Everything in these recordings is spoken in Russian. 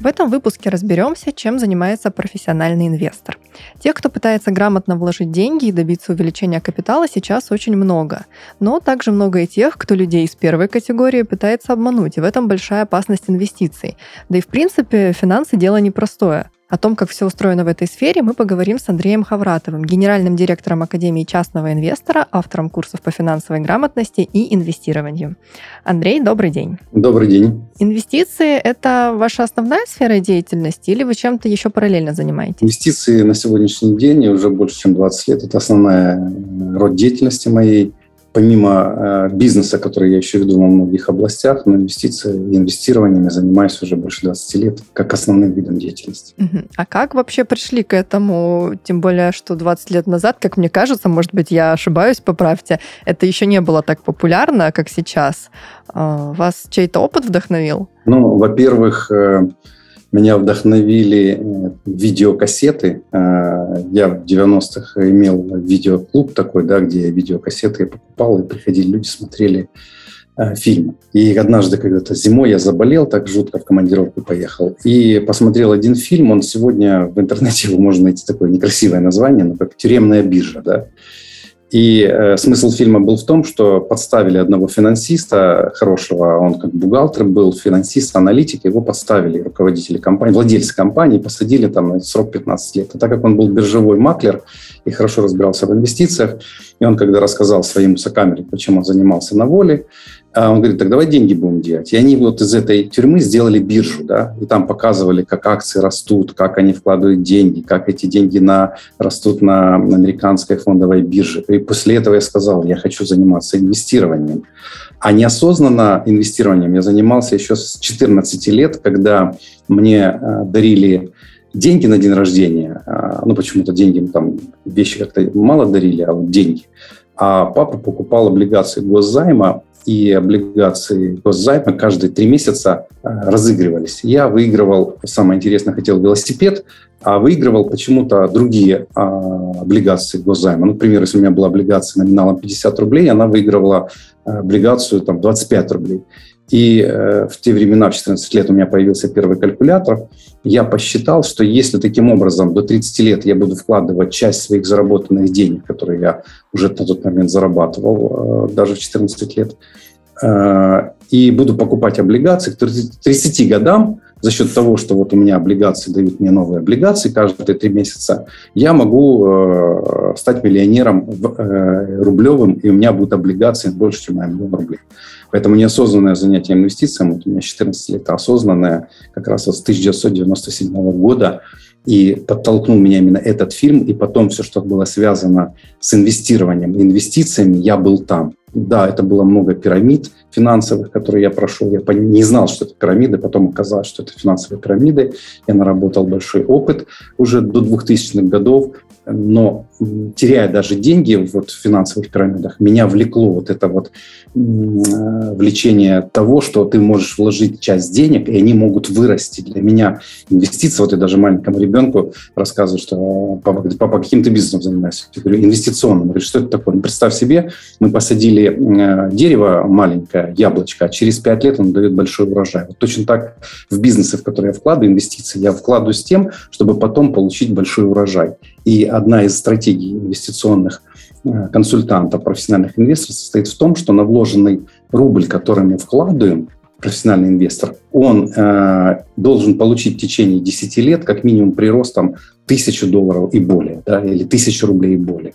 В этом выпуске разберемся, чем занимается профессиональный инвестор. Тех, кто пытается грамотно вложить деньги и добиться увеличения капитала, сейчас очень много. Но также много и тех, кто людей из первой категории пытается обмануть, и в этом большая опасность инвестиций. Да и в принципе финансы дело непростое. О том, как все устроено в этой сфере, мы поговорим с Андреем Хавратовым, генеральным директором Академии частного инвестора, автором курсов по финансовой грамотности и инвестированию. Андрей, добрый день. Добрый день. Инвестиции – это ваша основная сфера деятельности или вы чем-то еще параллельно занимаетесь? Инвестиции на сегодняшний день уже больше, чем 20 лет. Это основная род деятельности моей помимо э, бизнеса, который я еще веду во многих областях, но инвестиции и инвестированиями занимаюсь уже больше 20 лет как основным видом деятельности. А как вообще пришли к этому? Тем более, что 20 лет назад, как мне кажется, может быть, я ошибаюсь, поправьте, это еще не было так популярно, как сейчас. А, вас чей-то опыт вдохновил? Ну, во-первых, э, меня вдохновили э, видеокассеты. Э, я в 90-х имел видеоклуб такой, да, где видеокассеты я покупал, и приходили люди, смотрели э, фильмы. И однажды когда-то зимой я заболел, так жутко в командировку поехал. И посмотрел один фильм, он сегодня в интернете его можно найти такое некрасивое название, но как «Тюремная биржа». Да? И э, смысл фильма был в том, что подставили одного финансиста хорошего, он как бухгалтер был, финансист, аналитик, его подставили руководители компании, владельцы компании, посадили там на срок 15 лет. А так как он был биржевой маклер и хорошо разбирался в инвестициях, и он когда рассказал своему сокамере, почему он занимался на воле, а он говорит, так давай деньги будем делать. И они вот из этой тюрьмы сделали биржу, да, и там показывали, как акции растут, как они вкладывают деньги, как эти деньги на, растут на американской фондовой бирже. И после этого я сказал, я хочу заниматься инвестированием. А неосознанно инвестированием я занимался еще с 14 лет, когда мне э, дарили деньги на день рождения. А, ну, почему-то деньги, там, вещи как-то мало дарили, а вот деньги. А папа покупал облигации госзайма и облигации госзайма каждые три месяца э, разыгрывались. Я выигрывал, самое интересное, хотел велосипед, а выигрывал почему-то другие а, облигации госзайма. Ну, например, если у меня была облигация номиналом 50 рублей, она выигрывала э, облигацию там, 25 рублей. И э, в те времена, в 14 лет, у меня появился первый калькулятор. Я посчитал, что если таким образом до 30 лет я буду вкладывать часть своих заработанных денег, которые я уже на тот момент зарабатывал, э, даже в 14 лет, э, и буду покупать облигации к 30 годам, за счет того, что вот у меня облигации дают мне новые облигации каждые три месяца, я могу э, стать миллионером э, рублевым, и у меня будут облигации больше, чем на миллион рублей. Поэтому неосознанное занятие инвестициями, вот у меня 14 лет, а осознанное как раз вот с 1997 года, и подтолкнул меня именно этот фильм, и потом все, что было связано с инвестированием, инвестициями, я был там. Да, это было много пирамид финансовых, которые я прошел. Я не знал, что это пирамиды, потом оказалось, что это финансовые пирамиды. Я наработал большой опыт уже до 2000-х годов но теряя даже деньги вот в финансовых пирамидах, меня влекло вот это вот э, влечение того, что ты можешь вложить часть денег, и они могут вырасти. Для меня инвестиция, вот я даже маленькому ребенку рассказываю, что папа, папа каким ты бизнесом занимаешься? Я говорю, инвестиционным. Он что это такое? Ну, представь себе, мы посадили э, дерево маленькое, яблочко, а через пять лет он дает большой урожай. Вот точно так в бизнесы, в которые я вкладываю инвестиции, я вкладываю с тем, чтобы потом получить большой урожай. И одна из стратегий инвестиционных э, консультантов, профессиональных инвесторов состоит в том, что на вложенный рубль, который мы вкладываем, профессиональный инвестор, он э, должен получить в течение 10 лет как минимум прирост там, тысячу долларов и более, да, или тысячу рублей и более.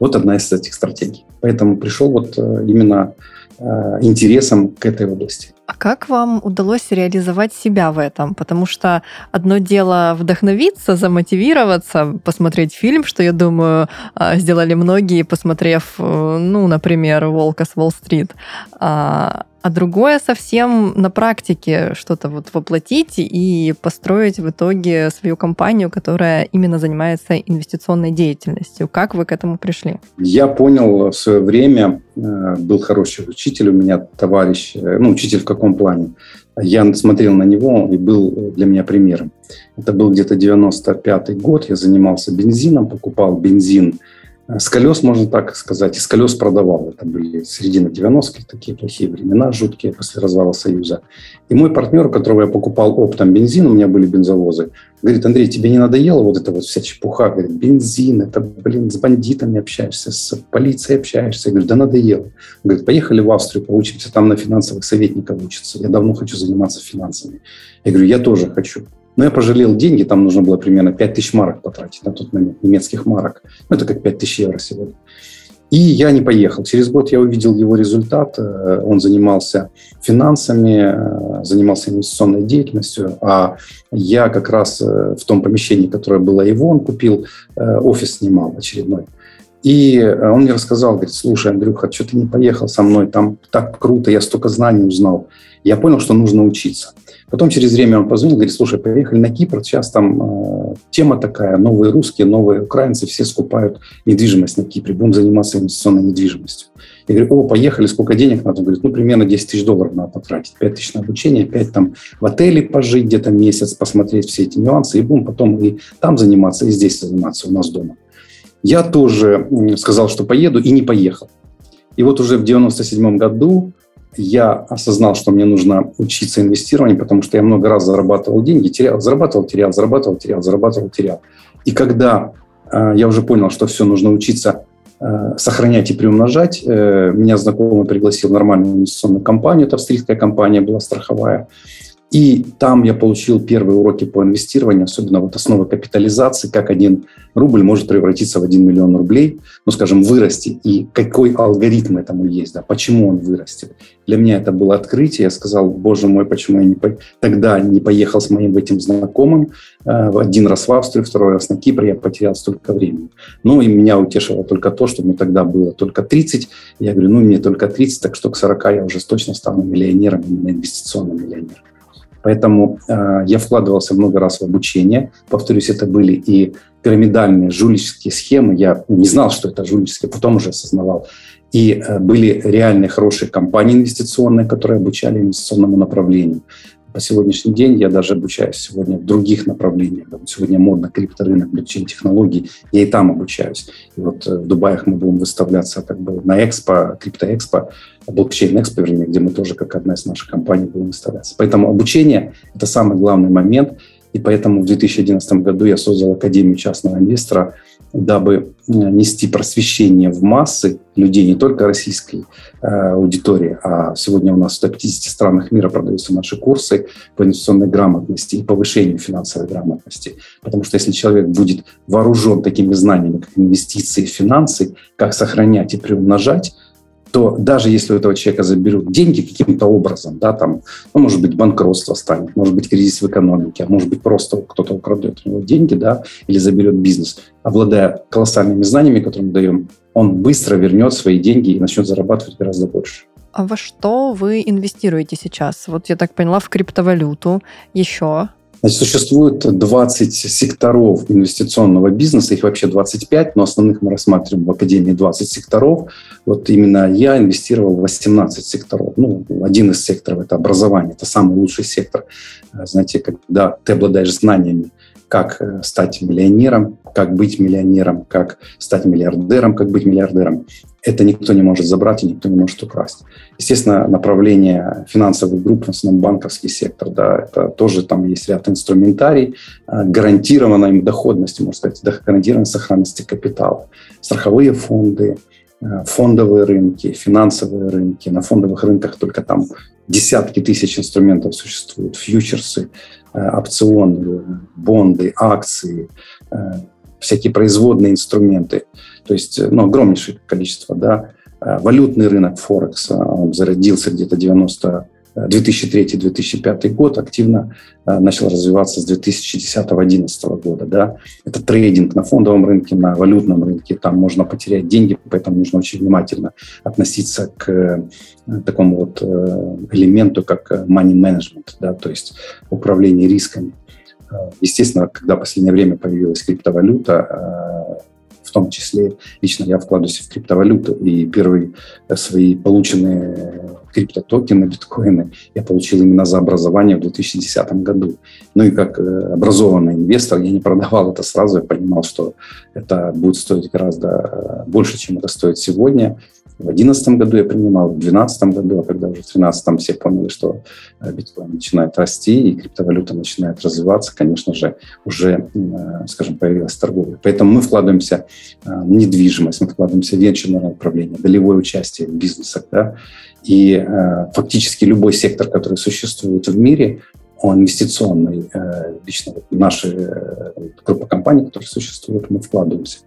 Вот одна из этих стратегий. Поэтому пришел вот э, именно э, интересом к этой области. А как вам удалось реализовать себя в этом? Потому что одно дело вдохновиться, замотивироваться, посмотреть фильм, что, я думаю, а, сделали многие, посмотрев, э, ну, например, «Волка с Уолл-стрит». А, а другое совсем на практике что-то вот воплотить и построить в итоге свою компанию, которая именно занимается инвестиционной деятельностью. Как вы к этому пришли? Я понял в свое время, э, был хороший учитель у меня, товарищ, э, ну, учитель в каком плане? Я смотрел на него и был для меня примером. Это был где-то 95 год, я занимался бензином, покупал бензин с колес, можно так сказать, из колес продавал. Это были середина 90-х, такие плохие времена, жуткие, после развала Союза. И мой партнер, которого я покупал оптом бензин, у меня были бензовозы, говорит, Андрей, тебе не надоело вот эта вот вся чепуха? Говорит, бензин, это, блин, с бандитами общаешься, с полицией общаешься. Я говорю, да надоело. Говорит, поехали в Австрию, поучимся, там на финансовых советников учатся. Я давно хочу заниматься финансами. Я говорю, я тоже хочу. Но я пожалел деньги, там нужно было примерно 5 тысяч марок потратить на тот момент, немецких марок. Ну, это как 5 тысяч евро сегодня. И я не поехал. Через год я увидел его результат. Э, он занимался финансами, э, занимался инвестиционной деятельностью, а я как раз э, в том помещении, которое было его, он купил, офис снимал очередной. И он мне рассказал, говорит, слушай, Андрюха, что ты не поехал со мной, там так круто, я столько знаний узнал. Я понял, что нужно учиться. Потом через время он позвонил, говорит, слушай, поехали на Кипр, сейчас там э, тема такая, новые русские, новые украинцы, все скупают недвижимость на Кипре, будем заниматься инвестиционной недвижимостью. Я говорю, о, поехали, сколько денег надо? Он говорит, ну, примерно 10 тысяч долларов надо потратить, 5 тысяч на обучение, 5 там в отеле пожить где-то месяц, посмотреть все эти нюансы, и будем потом и там заниматься, и здесь заниматься у нас дома. Я тоже сказал, что поеду, и не поехал. И вот уже в 97 году я осознал, что мне нужно учиться инвестированию, потому что я много раз зарабатывал деньги, терял, зарабатывал, терял, зарабатывал, терял, зарабатывал, терял. И когда э, я уже понял, что все нужно учиться э, сохранять и приумножать, э, меня знакомый пригласил в нормальную инвестиционную компанию, это австрийская компания была страховая, и там я получил первые уроки по инвестированию, особенно вот основы капитализации, как один рубль может превратиться в 1 миллион рублей, ну, скажем, вырасти, и какой алгоритм этому есть, да, почему он вырастет. Для меня это было открытие, я сказал, боже мой, почему я не по... тогда не поехал с моим этим знакомым, э, один раз в Австрию, второй раз на Кипр, я потерял столько времени. Ну, и меня утешило только то, что мне тогда было только 30, я говорю, ну, мне только 30, так что к 40 я уже точно стану миллионером, именно инвестиционным миллионером. Поэтому э, я вкладывался много раз в обучение. Повторюсь, это были и пирамидальные жульнические схемы. Я не знал, что это жульнические, потом уже осознавал. И э, были реальные хорошие компании инвестиционные, которые обучали инвестиционному направлению по сегодняшний день я даже обучаюсь сегодня в других направлениях. Сегодня модно крипторынок, блокчейн-технологий, я и там обучаюсь. И вот э, в Дубаях мы будем выставляться как бы на экспо, криптоэкспо, блокчейн-экспо, вернее, где мы тоже, как одна из наших компаний, будем выставляться. Поэтому обучение – это самый главный момент. И поэтому в 2011 году я создал Академию частного инвестора – дабы э, нести просвещение в массы людей, не только российской э, аудитории, а сегодня у нас в 150 странах мира продаются наши курсы по инвестиционной грамотности и повышению финансовой грамотности. Потому что если человек будет вооружен такими знаниями, как инвестиции, финансы, как сохранять и приумножать, то даже если у этого человека заберут деньги каким-то образом, да, там, ну, может быть, банкротство станет, может быть, кризис в экономике, а может быть, просто кто-то украдет у него деньги, да, или заберет бизнес, обладая колоссальными знаниями, которые мы даем, он быстро вернет свои деньги и начнет зарабатывать гораздо больше. А во что вы инвестируете сейчас? Вот я так поняла, в криптовалюту. Еще Значит, существует 20 секторов инвестиционного бизнеса, их вообще 25, но основных мы рассматриваем в Академии 20 секторов. Вот именно я инвестировал в 18 секторов. Ну, один из секторов – это образование, это самый лучший сектор. Знаете, когда ты обладаешь знаниями, как э, стать миллионером, как быть миллионером, как стать миллиардером, как быть миллиардером. Это никто не может забрать и никто не может украсть. Естественно, направление финансовых групп, в основном банковский сектор, да, это тоже там есть ряд инструментарий, э, гарантированная им доходность, можно сказать, гарантированной сохранности капитала. Страховые фонды, э, фондовые рынки, финансовые рынки. На фондовых рынках только там десятки тысяч инструментов существуют, фьючерсы, опционы, бонды, акции, э, всякие производные инструменты. То есть, э, ну, огромнейшее количество, да. Валютный рынок Форекс, зародился где-то 90 2003-2005 год активно начал развиваться с 2010-2011 года. Да. Это трейдинг на фондовом рынке, на валютном рынке. Там можно потерять деньги, поэтому нужно очень внимательно относиться к такому вот элементу, как money management, да, то есть управление рисками. Естественно, когда в последнее время появилась криптовалюта, в том числе лично я вкладываюсь в криптовалюту, и первые свои полученные криптотокены, биткоины я получил именно за образование в 2010 году. Ну и как э, образованный инвестор я не продавал это сразу, я понимал, что это будет стоить гораздо э, больше, чем это стоит сегодня. В 2011 году я принимал, в 2012 году, а когда уже в 2013 все поняли, что э, биткоин начинает расти и криптовалюта начинает развиваться, конечно же, уже, скажем, появилась торговля. Поэтому мы вкладываемся в недвижимость, мы вкладываемся в венчурное управление, долевое участие в бизнесах. Да? И фактически любой сектор, который существует в мире, он инвестиционный. Лично наши группа компаний, которые существуют, мы вкладываемся.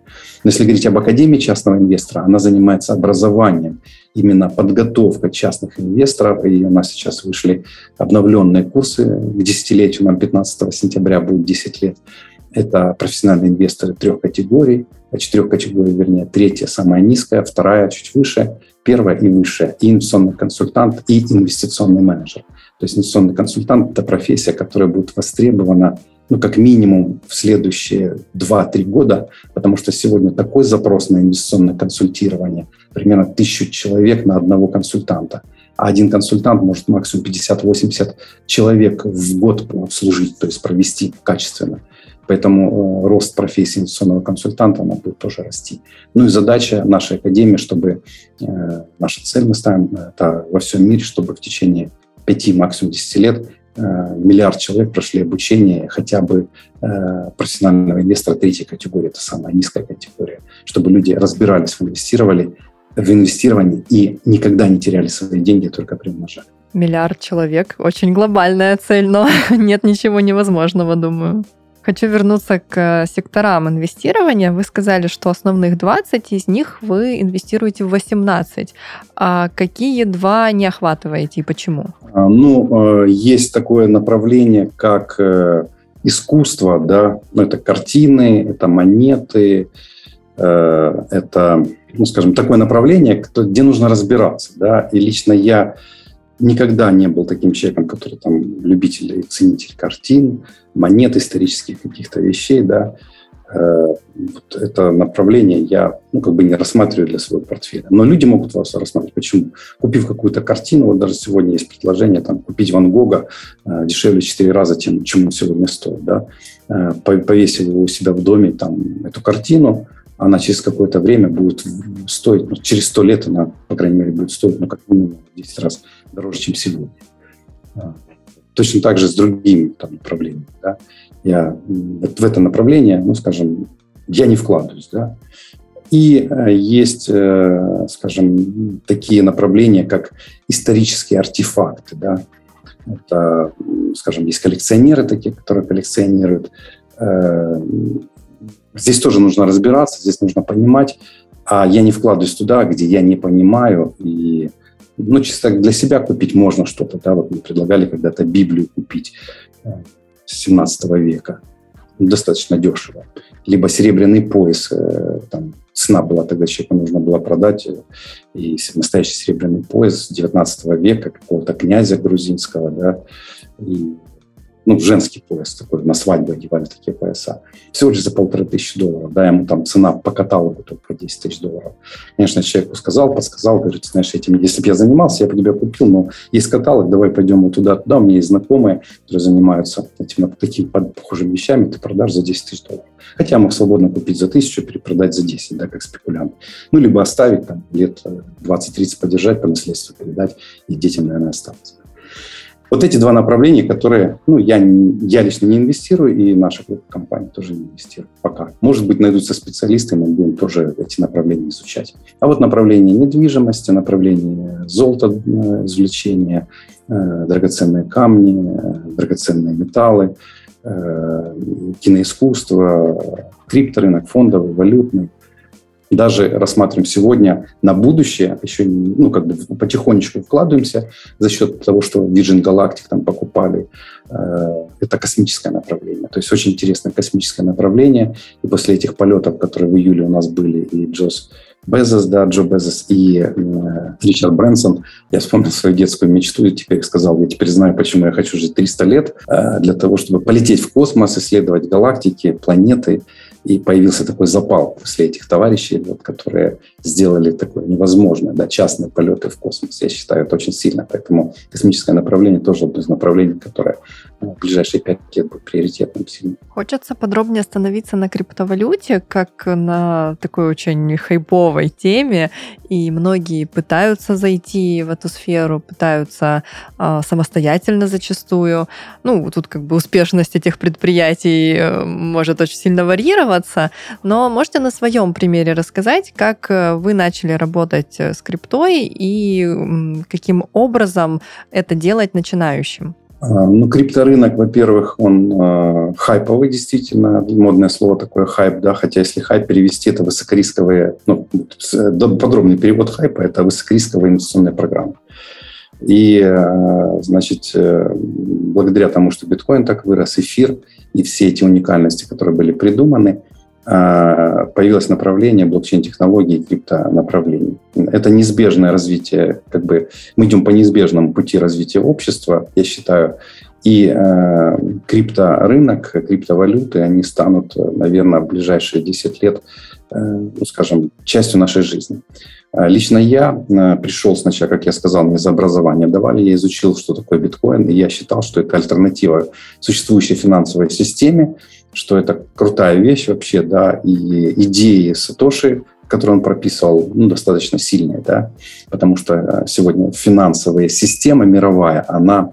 Но если говорить об Академии частного инвестора, она занимается образованием, именно подготовкой частных инвесторов. И у нас сейчас вышли обновленные курсы. К десятилетию нам 15 сентября будет 10 лет. Это профессиональные инвесторы трех категорий, четырех категорий, вернее. Третья самая низкая, вторая чуть выше, первая и высшая. И инвестиционный консультант, и инвестиционный менеджер. То есть инвестиционный консультант – это профессия, которая будет востребована ну, как минимум в следующие 2-3 года, потому что сегодня такой запрос на инвестиционное консультирование, примерно тысячу человек на одного консультанта. А один консультант может максимум 50-80 человек в год обслужить, то есть провести качественно. Поэтому э, рост профессии инвестиционного консультанта она будет тоже расти. Ну и задача нашей академии, чтобы э, наша цель мы ставим это во всем мире, чтобы в течение 5, максимум 10 лет Э, миллиард человек прошли обучение хотя бы э, профессионального инвестора третьей категории, это самая низкая категория, чтобы люди разбирались инвестировали, в инвестировании и никогда не теряли свои деньги, только приумножали. Миллиард человек. Очень глобальная цель, но нет ничего невозможного, думаю. Хочу вернуться к секторам инвестирования. Вы сказали, что основных 20, из них вы инвестируете в 18. А какие два не охватываете и почему? А, ну, э, есть такое направление, как э, искусство, да, ну, это картины, это монеты, э, это, ну, скажем, такое направление, где нужно разбираться, да, и лично я никогда не был таким человеком, который там любитель и ценитель картин, монет, исторических каких-то вещей, да. Э, вот это направление я ну, как бы не рассматриваю для своего портфеля. Но люди могут вас рассматривать. Почему? Купив какую-то картину, вот даже сегодня есть предложение там, купить Ван Гога э, дешевле 4 раза, тем, чем он сегодня стоит. Да? Э, повесил его у себя в доме там, эту картину, она через какое-то время будет стоить, ну, через 100 лет она, по крайней мере, будет стоить, ну, как минимум 10 раз дороже, чем сегодня. Точно так же с другими там, направлениями. Да? Я вот в это направление, ну, скажем, я не вкладываюсь. Да? И э, есть, э, скажем, такие направления, как исторические артефакты. Да? Это, скажем, есть коллекционеры такие, которые коллекционируют. Э, здесь тоже нужно разбираться, здесь нужно понимать. А я не вкладываюсь туда, где я не понимаю и ну, чисто для себя купить можно что-то, да, вот мы предлагали когда-то Библию купить э, с 17 века, достаточно дешево. Либо серебряный пояс, э, там, цена была тогда человеку нужно было продать, э, и настоящий серебряный пояс 19 века какого-то князя грузинского, да, и ну, женский пояс такой, на свадьбу одевали такие пояса. Всего лишь за полторы тысячи долларов, да, ему там цена по каталогу только 10 тысяч долларов. Конечно, человеку сказал, подсказал, говорит, знаешь, этим, если бы я занимался, я бы тебя купил, но есть каталог, давай пойдем вот туда, туда, у меня есть знакомые, которые занимаются этим, такими похожими вещами, ты продашь за 10 тысяч долларов. Хотя мог свободно купить за тысячу, перепродать за 10, да, как спекулянт. Ну, либо оставить там лет 20-30 подержать, по наследству передать, и детям, наверное, остаться. Вот эти два направления, которые ну, я, я лично не инвестирую, и наша группа компаний тоже не инвестирует пока. Может быть, найдутся специалисты, мы будем тоже эти направления изучать. А вот направление недвижимости, направление золота, э, извлечения, э, драгоценные камни, э, драгоценные металлы, киноискусство, крипторынок, фондовый, валютный. Даже рассматриваем сегодня на будущее, еще ну, как бы потихонечку вкладываемся за счет того, что Virgin Galactic там покупали. Э, это космическое направление. То есть очень интересное космическое направление. И после этих полетов, которые в июле у нас были, и Джос Безос, да, Джо Безос и э, Ричард Брэнсон, я вспомнил свою детскую мечту и теперь сказал, я теперь знаю, почему я хочу жить 300 лет, э, для того, чтобы полететь в космос, исследовать галактики, планеты, и появился такой запал после этих товарищей, вот, которые сделали такое невозможное, да, частные полеты в космос. Я считаю, это очень сильно. Поэтому космическое направление тоже одно из направлений, которое ну, в ближайшие пять лет будет приоритетным сильно. Хочется подробнее остановиться на криптовалюте, как на такой очень хайповой теме. И многие пытаются зайти в эту сферу, пытаются э, самостоятельно зачастую. Ну, тут как бы успешность этих предприятий э, может очень сильно варьировать, вкладываться, но можете на своем примере рассказать, как э, вы начали работать э, с криптой и каким образом это делать начинающим? А, ну, крипторынок, во-первых, он э, хайповый, действительно, модное слово такое хайп, да, хотя если хайп перевести, это высокорисковые, ну, подробный перевод хайпа, это высокорисковые инвестиционные программы. И, э, значит, благодаря тому, что биткоин так вырос, эфир и все эти уникальности, которые были придуманы, а, появилось направление блокчейн-технологий и криптонаправлений. Это неизбежное развитие, как бы мы идем по неизбежному пути развития общества, я считаю, и э, крипторынок, криптовалюты, они станут, наверное, в ближайшие 10 лет, э, ну, скажем, частью нашей жизни. А лично я э, пришел сначала, как я сказал, мне за образование давали, я изучил, что такое биткоин, и я считал, что это альтернатива существующей финансовой системе, что это крутая вещь вообще, да, и идеи Сатоши, которые он прописывал, ну, достаточно сильные, да, потому что э, сегодня финансовая система мировая, она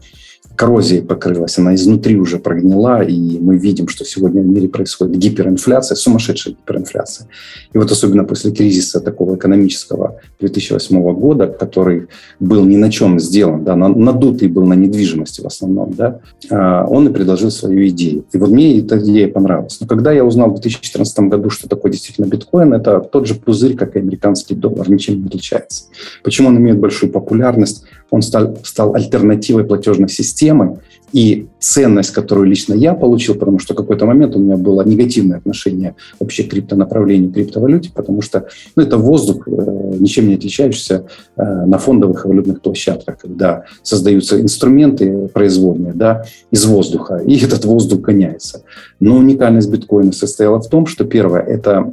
коррозией покрылась, она изнутри уже прогнила, и мы видим, что сегодня в мире происходит гиперинфляция, сумасшедшая гиперинфляция. И вот особенно после кризиса такого экономического 2008 года, который был ни на чем сделан, да, надутый был на недвижимости в основном, да, а, он и предложил свою идею. И вот мне эта идея понравилась. Но когда я узнал в 2014 году, что такое действительно биткоин, это тот же пузырь, как и американский доллар, ничем не отличается. Почему он имеет большую популярность? Он стал, стал альтернативой платежной системы, и ценность, которую лично я получил, потому что в какой-то момент у меня было негативное отношение вообще к криптонаправлению, к криптовалюте, потому что ну, это воздух, э, ничем не отличающийся э, на фондовых и валютных площадках, когда создаются инструменты производные да, из воздуха, и этот воздух гоняется. Но уникальность биткоина состояла в том, что первое, это,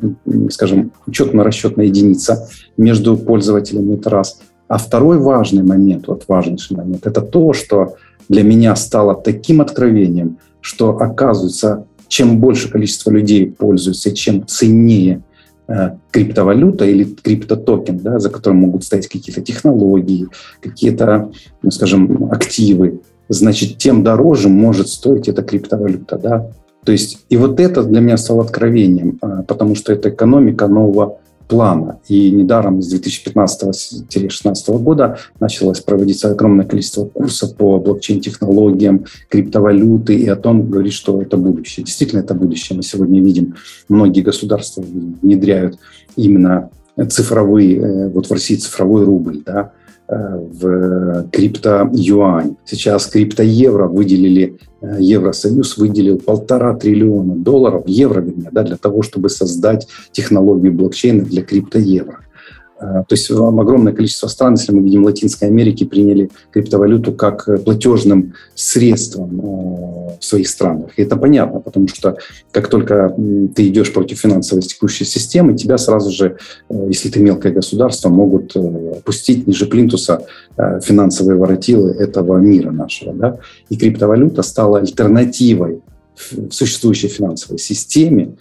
скажем, учетно-расчетная единица между пользователями, это раз. А второй важный момент, вот важнейший момент, это то, что для меня стало таким откровением, что оказывается, чем больше количество людей пользуются, чем ценнее э, криптовалюта или криптотокен, да, за которым могут стоять какие-то технологии, какие-то, ну, скажем, активы, значит, тем дороже может стоить эта криптовалюта. Да? То есть, и вот это для меня стало откровением, э, потому что это экономика нового плана. И недаром с 2015-2016 года началось проводиться огромное количество курсов по блокчейн-технологиям, криптовалюты, и о том говорит, что это будущее. Действительно, это будущее. Мы сегодня видим, многие государства внедряют именно цифровые, э, вот в России цифровой рубль, да, в крипто-юань. Сейчас крипто-евро выделили, э, Евросоюз выделил полтора триллиона долларов, евро, вернее, да, для того, чтобы создать технологию блокчейна для крипто-евро. Э, то есть огромное количество стран, если мы видим Латинской Америки, приняли криптовалюту как э, платежным средством э, в своих странах. И это понятно, потому что как только ты идешь против финансовой текущей системы, тебя сразу же, если ты мелкое государство, могут пустить ниже плинтуса финансовые воротилы этого мира нашего. Да? И криптовалюта стала альтернативой в существующей финансовой системе,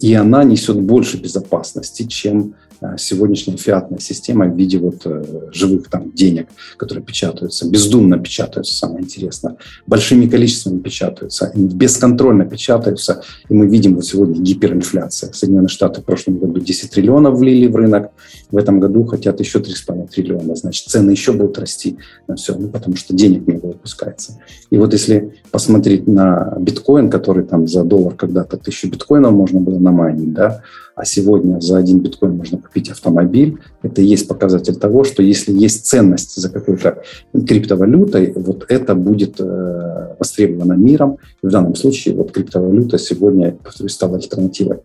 и она несет больше безопасности, чем сегодняшняя фиатная система в виде вот э, живых там денег, которые печатаются, бездумно печатаются, самое интересное, большими количествами печатаются, бесконтрольно печатаются, и мы видим вот сегодня гиперинфляция. Соединенные Штаты в прошлом году 10 триллионов влили в рынок, в этом году хотят еще 3,5 триллиона, значит, цены еще будут расти на все, ну, потому что денег много выпускается. И вот если посмотреть на биткоин, который там за доллар когда-то тысячу биткоинов можно было намайнить, да, а сегодня за один биткоин можно купить автомобиль. Это и есть показатель того, что если есть ценность за какой-то криптовалютой, вот это будет э, востребовано миром. И в данном случае вот криптовалюта сегодня, повторюсь, стала альтернативой.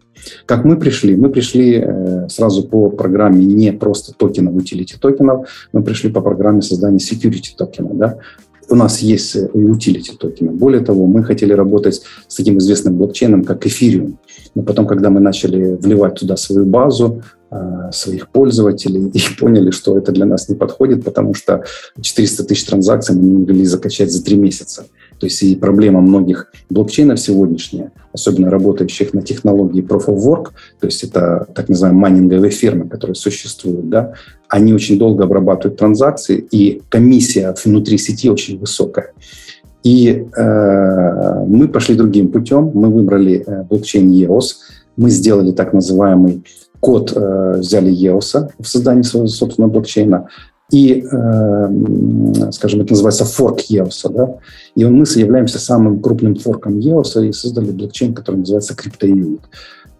Как мы пришли? Мы пришли э, сразу по программе не просто токенов, утилити токенов, мы пришли по программе создания security токена. Да? У нас есть utility э, токены. Более того, мы хотели работать с таким известным блокчейном, как Ethereum. Но потом, когда мы начали вливать туда свою базу, а, своих пользователей и поняли, что это для нас не подходит, потому что 400 тысяч транзакций мы не могли закачать за три месяца. То есть и проблема многих блокчейнов сегодняшняя, особенно работающих на технологии Proof of Work, то есть это так называемые майнинговые фермы, которые существуют, да, они очень долго обрабатывают транзакции, и комиссия внутри сети очень высокая. И э, мы пошли другим путем, мы выбрали э, блокчейн EOS, мы сделали так называемый код, э, взяли EOS в создании своего собственного блокчейна, и, э, скажем, это называется форк EOS, да, и мы являемся самым крупным форком EOS и создали блокчейн, который называется CryptoUnit.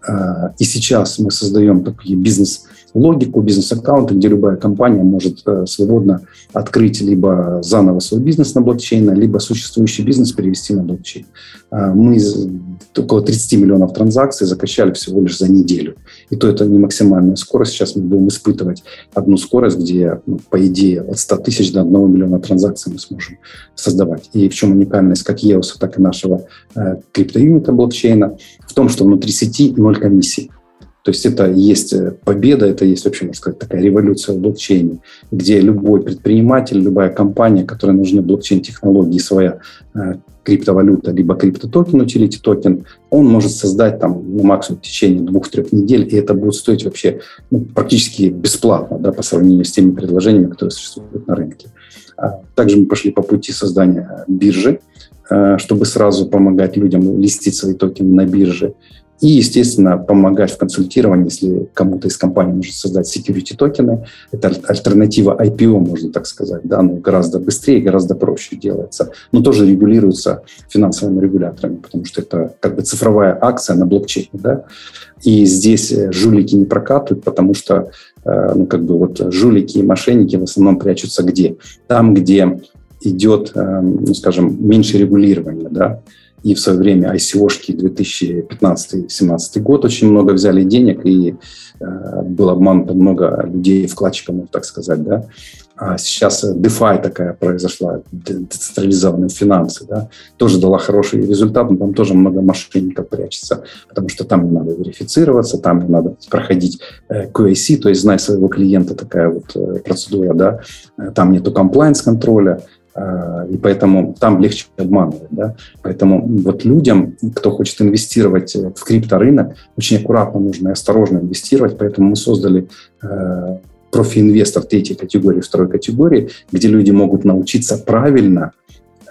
Э, и сейчас мы создаем такие бизнес логику бизнес-аккаунта, где любая компания может э, свободно открыть либо заново свой бизнес на блокчейн, либо существующий бизнес перевести на блокчейн. Э, мы около 30 миллионов транзакций закачали всего лишь за неделю. И то это не максимальная скорость. Сейчас мы будем испытывать одну скорость, где, ну, по идее, от 100 тысяч до 1 миллиона транзакций мы сможем создавать. И в чем уникальность как EOS, так и нашего э, криптоюнита блокчейна? В том, что внутри сети ноль комиссий. То есть это есть э, победа, это есть вообще, можно сказать, такая революция в блокчейне, где любой предприниматель, любая компания, которой нужны блокчейн-технологии, своя э, криптовалюта, либо криптотокен, utility токен, он может создать там ну, максимум в течение двух-трех недель, и это будет стоить вообще ну, практически бесплатно да, по сравнению с теми предложениями, которые существуют на рынке. А также мы пошли по пути создания биржи, э, чтобы сразу помогать людям листить свои токены на бирже. И, естественно, помогать в консультировании, если кому-то из компаний нужно создать security токены. Это альтернатива IPO, можно так сказать. Да, но гораздо быстрее, гораздо проще делается. Но тоже регулируется финансовыми регуляторами, потому что это как бы цифровая акция на блокчейне. Да? И здесь э, жулики не прокатывают, потому что э, ну, как бы вот жулики и мошенники в основном прячутся где? Там, где идет, э, ну, скажем, меньше регулирования, да, и в свое время ICO-шки 2015-2017 год очень много взяли денег, и э, было обмануто много людей, вкладчиков, так сказать, да. А сейчас DeFi такая произошла, децентрализованные финансы, да, тоже дала хороший результат, но там тоже много мошенников прячется, потому что там не надо верифицироваться, там не надо проходить э, QAC, то есть знать своего клиента, такая вот э, процедура, да, э, там нету комплайнс-контроля, а, и поэтому там легче обманывать. Да? Поэтому вот людям, кто хочет инвестировать в крипторынок, очень аккуратно нужно и осторожно инвестировать. Поэтому мы создали э, профи-инвестор третьей категории, второй категории, где люди могут научиться правильно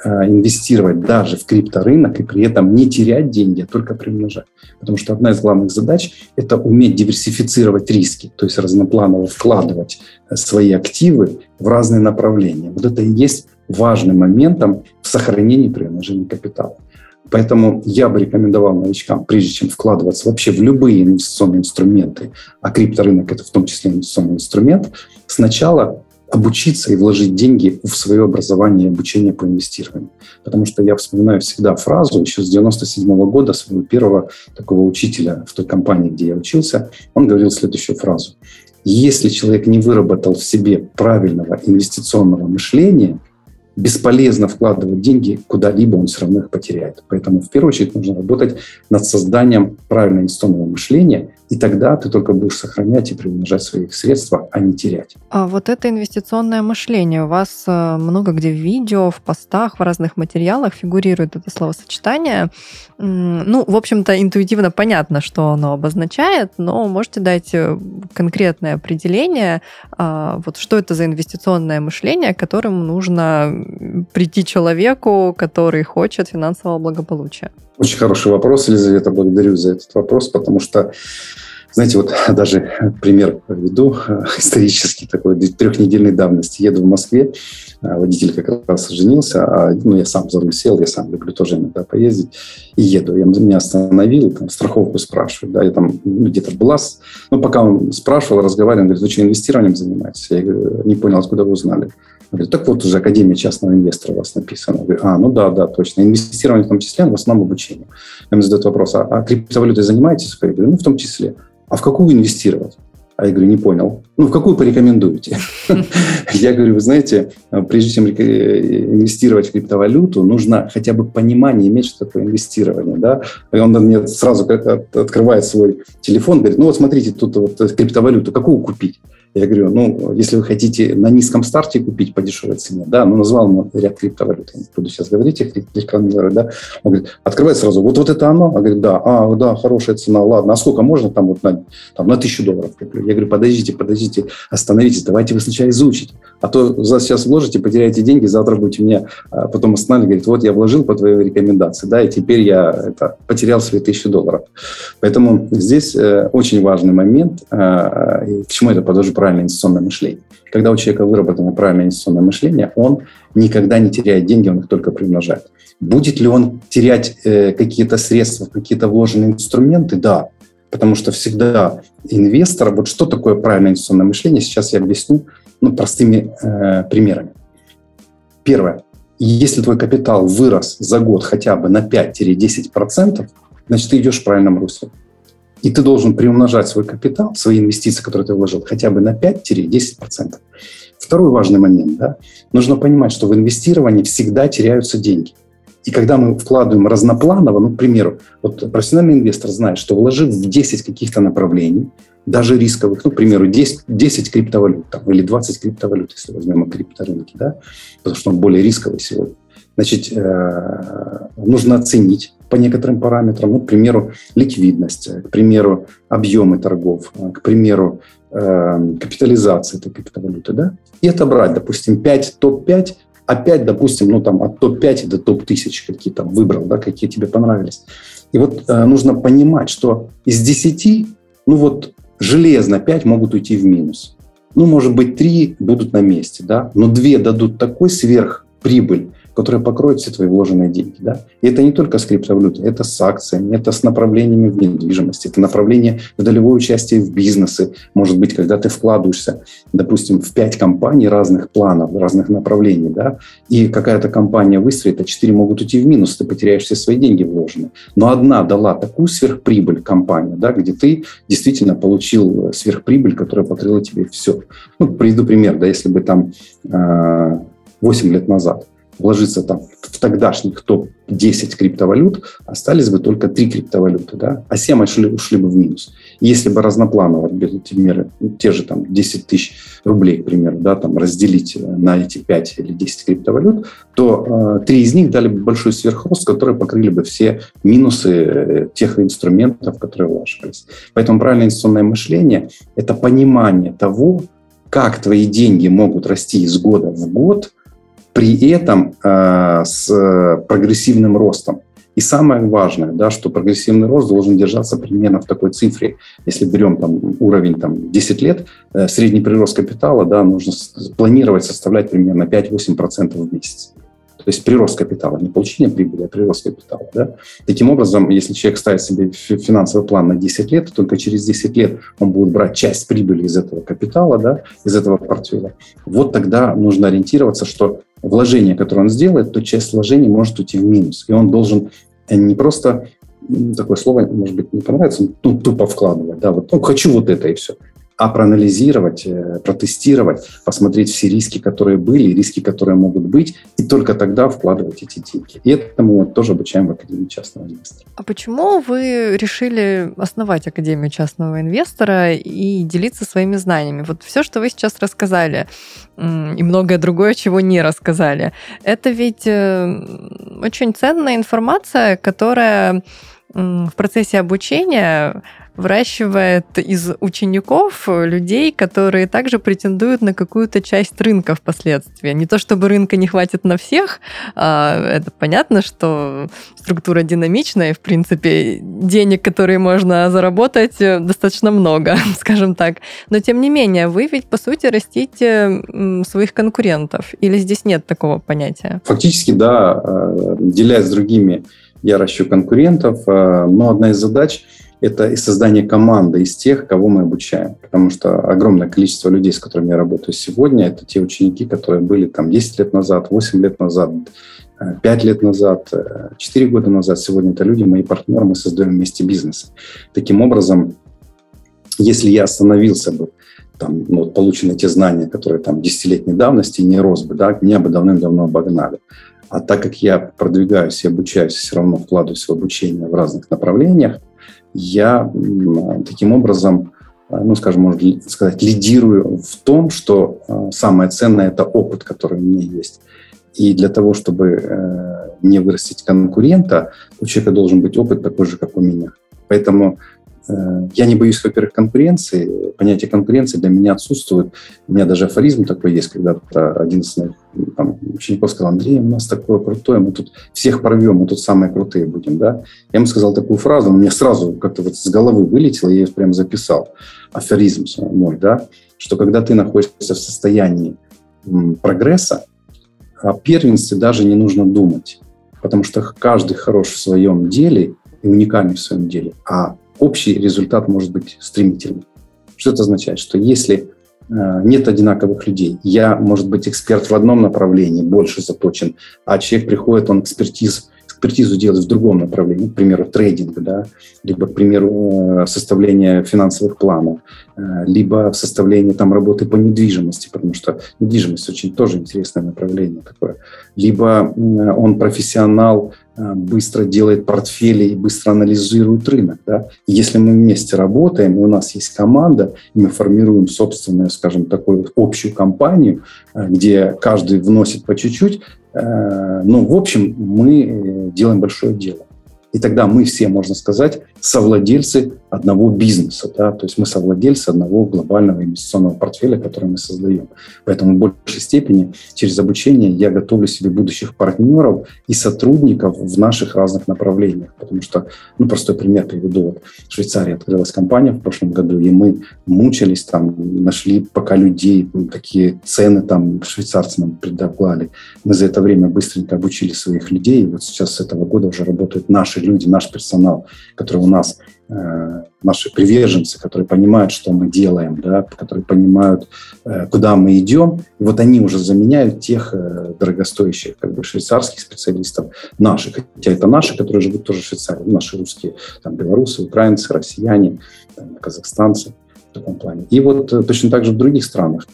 Э, инвестировать даже в крипторынок и при этом не терять деньги, а только примножать. Потому что одна из главных задач – это уметь диверсифицировать риски, то есть разнопланово вкладывать э, свои активы в разные направления. Вот это и есть важным моментом в сохранении приумножения капитала. Поэтому я бы рекомендовал новичкам, прежде чем вкладываться вообще в любые инвестиционные инструменты, а крипторынок – это в том числе инвестиционный инструмент, сначала обучиться и вложить деньги в свое образование и обучение по инвестированию. Потому что я вспоминаю всегда фразу еще с 97 -го года своего первого такого учителя в той компании, где я учился. Он говорил следующую фразу. Если человек не выработал в себе правильного инвестиционного мышления – бесполезно вкладывать деньги куда-либо, он все равно их потеряет. Поэтому в первую очередь нужно работать над созданием правильного инвестиционного мышления, и тогда ты только будешь сохранять и приумножать свои средства, а не терять. А вот это инвестиционное мышление у вас э, много где в видео, в постах, в разных материалах фигурирует это словосочетание. Ну, в общем-то, интуитивно понятно, что оно обозначает, но можете дать э, конкретное определение, а, вот что это за инвестиционное мышление, которым нужно прийти человеку, который хочет финансового благополучия? Очень хороший вопрос, Елизавета, благодарю за этот вопрос, потому что Знаете, вот даже пример приведу исторический такой, трехнедельной давности. Еду в Москве, а, водитель как раз женился, а ну, я сам за руль сел, я сам люблю тоже иногда поездить, и еду. Я меня остановил, там, страховку спрашиваю, да, я там ну, где-то была, ну, пока он спрашивал, разговаривал, он говорит, вы что, инвестированием занимаетесь? Я говорю, не понял, откуда вы узнали? Он говорит, так вот уже Академия частного инвестора у вас написано. Я говорю, а, ну да, да, точно. Инвестирование в том числе, в основном обучение. Я мне задают вопрос, а, а криптовалютой занимаетесь? Я говорю, ну, в том числе. А в какую инвестировать? А я говорю, не понял. Ну, в какую порекомендуете? Я говорю, вы знаете, прежде чем инвестировать в криптовалюту, нужно хотя бы понимание иметь, что такое инвестирование. Да? И он мне сразу открывает свой телефон, говорит, ну вот смотрите, тут вот криптовалюту, какую купить? Я говорю, ну, если вы хотите на низком старте купить по дешевой цене, да, ну, назвал ему ряд криптовалют, я не буду сейчас говорить их, рекламировать, да, он говорит, открывает сразу, вот, вот это оно? Он говорит, да, а, да, хорошая цена, ладно, а сколько можно там вот на, там, на тысячу долларов куплю? Я говорю, подождите, подождите, остановитесь, давайте вы сначала изучите, а то сейчас вложите, потеряете деньги, завтра будете меня а, потом останавливать, говорит, вот я вложил по твоей рекомендации, да, и теперь я это, потерял свои тысячу долларов. Поэтому здесь э, очень важный момент, э, к чему это подожду правильное инвестиционное мышление. Когда у человека выработано правильное инвестиционное мышление, он никогда не теряет деньги, он их только примножает. Будет ли он терять э, какие-то средства, какие-то вложенные инструменты? Да, потому что всегда инвестор, вот что такое правильное инвестиционное мышление, сейчас я объясню ну, простыми э, примерами. Первое. Если твой капитал вырос за год хотя бы на 5-10%, значит, ты идешь в правильном русле. И ты должен приумножать свой капитал, свои инвестиции, которые ты вложил, хотя бы на 5-10%. Второй важный момент. Да? Нужно понимать, что в инвестировании всегда теряются деньги. И когда мы вкладываем разнопланово, ну, к примеру, вот профессиональный инвестор знает, что вложив в 10 каких-то направлений, даже рисковых, ну, к примеру, 10, 10 криптовалют там, или 20 криптовалют, если возьмем крипторынки, да, потому что он более рисковый сегодня. Значит, э, нужно оценить по некоторым параметрам, ну, к примеру, ликвидность, к примеру, объемы торгов, к примеру, э, капитализация этой криптовалюты, да, и отобрать, допустим, 5, топ-5, а 5, допустим, ну, там, от топ-5 до топ-1000 какие там выбрал, да, какие тебе понравились. И вот э, нужно понимать, что из 10, ну, вот железно 5 могут уйти в минус. Ну, может быть, 3 будут на месте, да, но 2 дадут такой сверхприбыль, которая покроет все твои вложенные деньги. Да? И это не только с криптовалютой, это с акциями, это с направлениями в недвижимости, это направление в долевое участие в бизнесе. Может быть, когда ты вкладываешься, допустим, в пять компаний разных планов, разных направлений, да, и какая-то компания выстрелит, а четыре могут уйти в минус, ты потеряешь все свои деньги вложенные. Но одна дала такую сверхприбыль компания, да, где ты действительно получил сверхприбыль, которая покрыла тебе все. Ну, приведу пример, да, если бы там 8 а, лет назад вложиться там в тогдашних топ-10 криптовалют, остались бы только 3 криптовалюты, да, а 7 ушли, ушли бы в минус. Если бы разнопланово, например, те же там 10 тысяч рублей, к примеру, да, там разделить э, на эти 5 или 10 криптовалют, то э, 3 из них дали бы большой сверхрост, которые покрыли бы все минусы э, тех инструментов, которые вложились. Поэтому правильное инвестиционное мышление – это понимание того, как твои деньги могут расти из года в год – при этом э, с прогрессивным ростом. И самое важное, да, что прогрессивный рост должен держаться примерно в такой цифре. Если берем там, уровень там, 10 лет, э, средний прирост капитала да, нужно планировать составлять примерно 5-8% в месяц. То есть прирост капитала, не получение прибыли, а прирост капитала. Да? Таким образом, если человек ставит себе финансовый план на 10 лет, то только через 10 лет он будет брать часть прибыли из этого капитала, да, из этого портфеля. Вот тогда нужно ориентироваться, что вложение, которое он сделает, то часть вложений может уйти в минус. И он должен э, не просто такое слово, может быть, не понравится, ну, тупо вкладывать, да, вот, ну, хочу вот это и все а проанализировать, э, протестировать, посмотреть все риски, которые были, риски, которые могут быть, и только тогда вкладывать эти деньги. И этому мы тоже обучаем в Академии частного инвестора. А почему вы решили основать Академию частного инвестора и делиться своими знаниями? Вот все, что вы сейчас рассказали, и многое другое, чего не рассказали, это ведь э, очень ценная информация, которая в процессе обучения выращивает из учеников людей, которые также претендуют на какую-то часть рынка впоследствии. Не то чтобы рынка не хватит на всех, а это понятно, что структура динамичная, и, в принципе, денег, которые можно заработать, достаточно много, скажем так. Но, тем не менее, вы ведь, по сути, растите своих конкурентов. Или здесь нет такого понятия? Фактически, да. Э, делясь с другими, я ращу конкурентов, э, но одна из задач – это и создание команды из тех, кого мы обучаем. Потому что огромное количество людей, с которыми я работаю сегодня, это те ученики, которые были там 10 лет назад, 8 лет назад, 5 лет назад, 4 года назад. Сегодня это люди, мои партнеры, мы создаем вместе бизнес. Таким образом, если я остановился бы, там, ну, вот получены те знания, которые там десятилетней давности, не рос бы, да, меня бы давным-давно обогнали. А так как я продвигаюсь и обучаюсь, все равно вкладываюсь в обучение в разных направлениях, я таким образом, э, ну, скажем, можно сказать, лидирую в том, что э, самое ценное – это опыт, который у меня есть. И для того, чтобы э, не вырастить конкурента, у человека должен быть опыт такой же, как у меня. Поэтому я не боюсь, во-первых, конкуренции. Понятие конкуренции для меня отсутствует. У меня даже афоризм такой есть, когда один из моих там, учеников сказал, Андрей, у нас такое крутое, мы тут всех порвем, мы тут самые крутые будем. Да? Я ему сказал такую фразу, мне сразу как-то вот с головы вылетело, я ее прям записал. Афоризм мой, да, что когда ты находишься в состоянии прогресса, о первенстве даже не нужно думать, потому что каждый хорош в своем деле и уникальный в своем деле, а общий результат может быть стремительным. Что это означает? Что если э, нет одинаковых людей. Я, может быть, эксперт в одном направлении, больше заточен, а человек приходит, он экспертиз экспертизу делать в другом направлении, к примеру, трейдинг, да, либо, к примеру, э, составление финансовых планов, э, либо составление там работы по недвижимости, потому что недвижимость очень тоже интересное направление такое. Либо он профессионал, быстро делает портфели и быстро анализирует рынок. Да? если мы вместе работаем, и у нас есть команда, и мы формируем собственную, скажем, такую общую компанию, где каждый вносит по чуть-чуть, Э, ну, в общем, мы э, делаем большое дело. И тогда мы все, можно сказать, совладельцы одного бизнеса. Да? То есть мы совладельцы одного глобального инвестиционного портфеля, который мы создаем. Поэтому в большей степени через обучение я готовлю себе будущих партнеров и сотрудников в наших разных направлениях. Потому что, ну, простой пример приведу. Вот в Швейцарии открылась компания в прошлом году, и мы мучились там, нашли пока людей, такие цены там швейцарцы нам предоплали. Мы за это время быстренько обучили своих людей, и вот сейчас с этого года уже работают наши люди, наш персонал, который у нас наши приверженцы, которые понимают, что мы делаем, да, которые понимают, э, куда мы идем. И вот они уже заменяют тех э, дорогостоящих как бы, швейцарских специалистов наших. Хотя это наши, которые живут тоже в Швейцарии. Наши русские, там, белорусы, украинцы, россияне, там, казахстанцы в таком плане. И вот э, точно так же в других странах,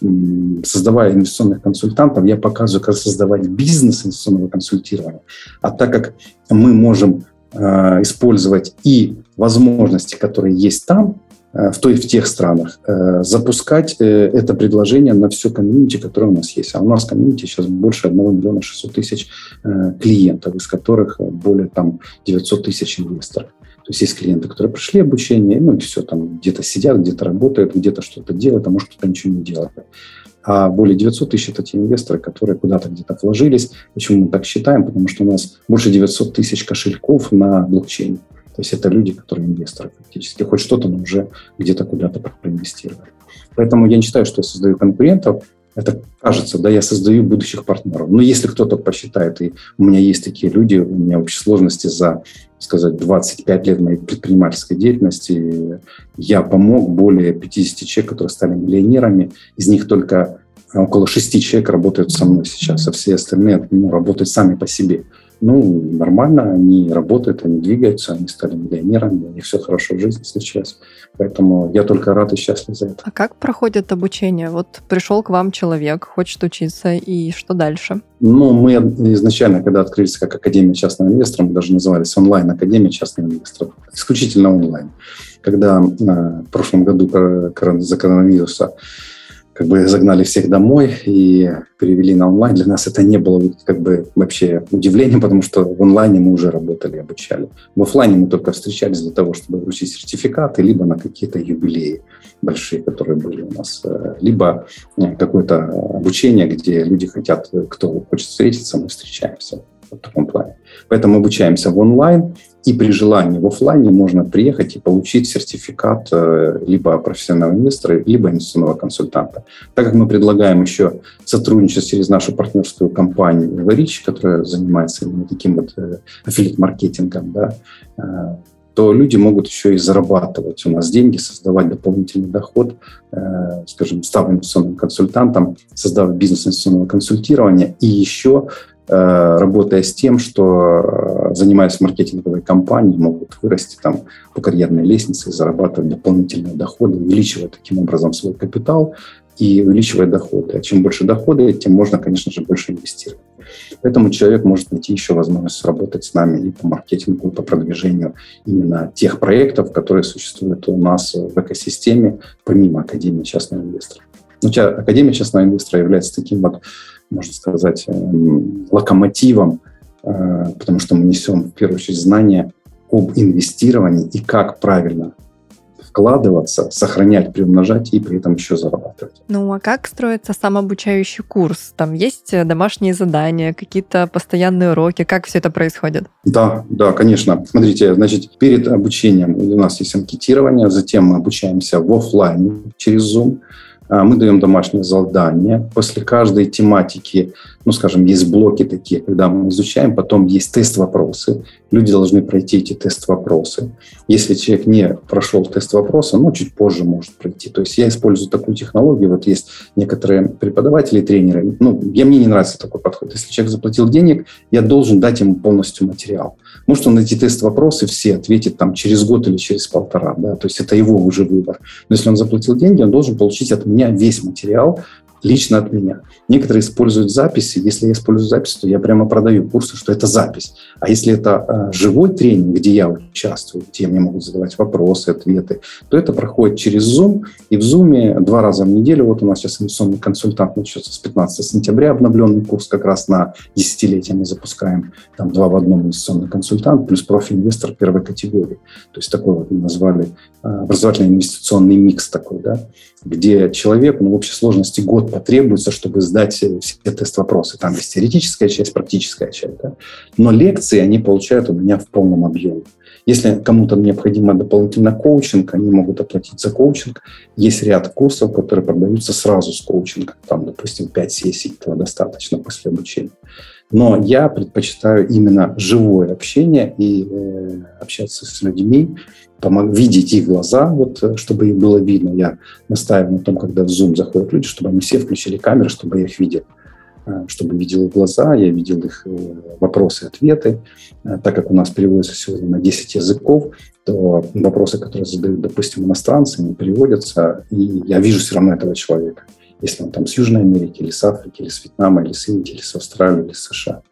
создавая инвестиционных консультантов, я показываю, как создавать бизнес инвестиционного консультирования. А так как мы можем Э, использовать и возможности, которые есть там, э, в, той, в тех странах, э, запускать это предложение на все комьюнити, которое у нас есть. А у нас комьюнити сейчас больше 1 миллиона 600 тысяч клиентов, из которых более там, 900 тысяч инвесторов. То есть есть клиенты, которые пришли обучение, ну и все, там где-то сидят, где-то работают, где-то что-то делают, а может кто-то ничего не делает а более 900 тысяч – это те инвесторы, которые куда-то где-то вложились. Почему мы так считаем? Потому что у нас больше 900 тысяч кошельков на блокчейне. То есть это люди, которые инвесторы фактически. Хоть что-то, но уже где-то куда-то проинвестировали. Поэтому я не считаю, что я создаю конкурентов. Это кажется, да, я создаю будущих партнеров. Но если кто-то посчитает, и у меня есть такие люди, у меня в сложности за, сказать, 25 лет моей предпринимательской деятельности, я помог более 50 человек, которые стали миллионерами. Из них только около 6 человек работают со мной сейчас, а все остальные ну, работают сами по себе ну, нормально, они работают, они двигаются, они стали миллионерами, у них все хорошо в жизни сейчас. Поэтому я только рад и счастлив за это. А как проходит обучение? Вот пришел к вам человек, хочет учиться, и что дальше? Ну, мы изначально, когда открылись как Академия частного инвестора, мы даже назывались онлайн-академия частных инвесторов, исключительно онлайн. Когда э, в прошлом году за коронавируса как бы загнали всех домой и перевели на онлайн. Для нас это не было как бы вообще удивлением, потому что в онлайне мы уже работали, обучали. В офлайне мы только встречались для того, чтобы вручить сертификаты, либо на какие-то юбилеи большие, которые были у нас, э, либо э, какое-то обучение, где люди хотят, кто хочет встретиться, мы встречаемся в таком плане. Поэтому обучаемся в онлайн, и при желании в офлайне можно приехать и получить сертификат э, либо профессионального инвестора, либо инвестиционного консультанта. Так как мы предлагаем еще сотрудничать через нашу партнерскую компанию Everich, которая занимается именно таким вот э, аффилит-маркетингом, да, э, то люди могут еще и зарабатывать у нас деньги, создавать дополнительный доход, скажем, став инвестиционным консультантом, создав бизнес инвестиционного консультирования и еще работая с тем, что, э, занимаясь маркетинговой кампанией, могут вырасти там по карьерной лестнице зарабатывать дополнительные доходы, увеличивая таким образом свой капитал и увеличивая доходы. А чем больше доходы, тем можно, конечно же, больше инвестировать. Поэтому человек может найти еще возможность работать с нами и по маркетингу, и по продвижению именно тех проектов, которые существуют у нас в экосистеме, помимо Академии частного инвестора. Ну, Академия частного инвестора является таким вот можно сказать, эм, локомотивом, э, потому что мы несем в первую очередь знания об инвестировании и как правильно вкладываться, сохранять, приумножать и при этом еще зарабатывать. Ну а как строится сам обучающий курс? Там есть э, домашние задания, какие-то постоянные уроки? Как все это происходит? Да, да, конечно. Смотрите, значит, перед обучением у нас есть анкетирование, затем мы обучаемся в офлайне через Zoom. А, мы даем домашнее задание. После каждой тематики, ну, скажем, есть блоки такие, когда мы изучаем, потом есть тест-вопросы. Люди должны пройти эти тест-вопросы. Если человек не прошел тест-вопроса, ну, чуть позже может пройти. То есть я использую такую технологию. Вот есть некоторые преподаватели, тренеры. Ну, я, мне не нравится такой подход. Если человек заплатил денег, я должен дать ему полностью материал. Может он эти тест-вопросы все ответит там через год или через полтора. Да? То есть это его уже выбор. Но если он заплатил деньги, он должен получить от меня весь материал, лично от меня. Некоторые используют записи. Если я использую запись, то я прямо продаю курсы, что это запись. А если это э, живой тренинг, где я участвую, где мне могут задавать вопросы, ответы, то это проходит через Zoom. И в Zoom два раза в неделю, вот у нас сейчас инвестиционный консультант начнется с 15 сентября, обновленный курс как раз на десятилетие мы запускаем. Там два в одном инвестиционный консультант плюс профи-инвестор первой категории. То есть такой вот мы назвали э, образовательный инвестиционный микс такой, да, где человеку ну, в общей сложности год потребуется, чтобы сдать все тест-вопросы. Там есть теоретическая часть, практическая часть. Да? Но лекции они получают у меня в полном объеме. Если кому-то необходимо дополнительно коучинг, они могут оплатить за коучинг. Есть ряд курсов, которые продаются сразу с коучингом. Там, допустим, 5 сессий, этого достаточно после обучения. Но я предпочитаю именно живое общение и э, общаться с людьми, помог, видеть их глаза, вот, э, чтобы их было видно. Я настаиваю на том, когда в Zoom заходят люди, чтобы они все включили камеры, чтобы я их видел э, чтобы видел их глаза, я видел их э, вопросы ответы. Так как у нас переводится сегодня на 10 языков, то вопросы, которые задают, допустим, иностранцы, они переводятся, и я вижу все равно этого человека если он там с Южной Америки, или с Африки, или с Вьетнама, или с Индии, или с Австралии, или с США.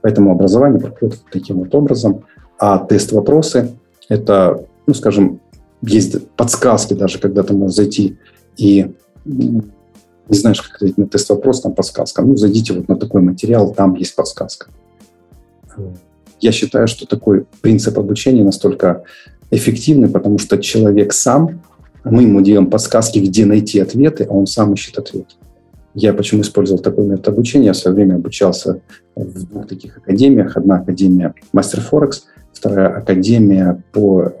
Поэтому образование проходит таким вот образом. А тест-вопросы – это, ну, скажем, есть подсказки даже, когда ты можешь зайти и не знаешь, как ответить на тест-вопрос, там подсказка. Ну, зайдите вот на такой материал, там есть подсказка. Я считаю, что такой принцип обучения настолько эффективный, потому что человек сам мы ему даем подсказки, где найти ответы, а он сам ищет ответ. Я почему использовал такой метод обучения? Я в свое время обучался в двух таких академиях. Одна академия Мастер Форекс, вторая академия по,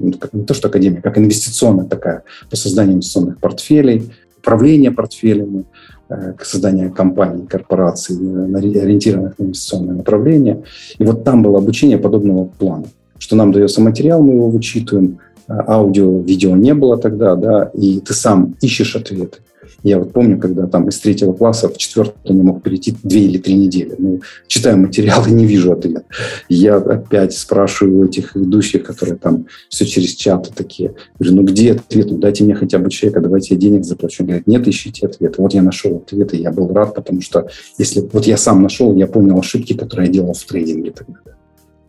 ну, не то что академия, как инвестиционная такая, по созданию инвестиционных портфелей, управление портфелями, э, к созданию компаний, корпораций, ориентированных на инвестиционное направление. И вот там было обучение подобного плана, что нам дается материал, мы его вычитываем, аудио, видео не было тогда, да, и ты сам ищешь ответы. Я вот помню, когда там из третьего класса в четвертый не мог перейти две или три недели. Ну, читаю материал и не вижу ответ. Я опять спрашиваю этих ведущих, которые там все через чаты такие. Говорю, ну где ответ? Ну дайте мне хотя бы чека, давайте я денег заплачу. Он говорит, нет, ищите ответ. Вот я нашел ответ, и я был рад, потому что если вот я сам нашел, я понял ошибки, которые я делал в трейдинге тогда.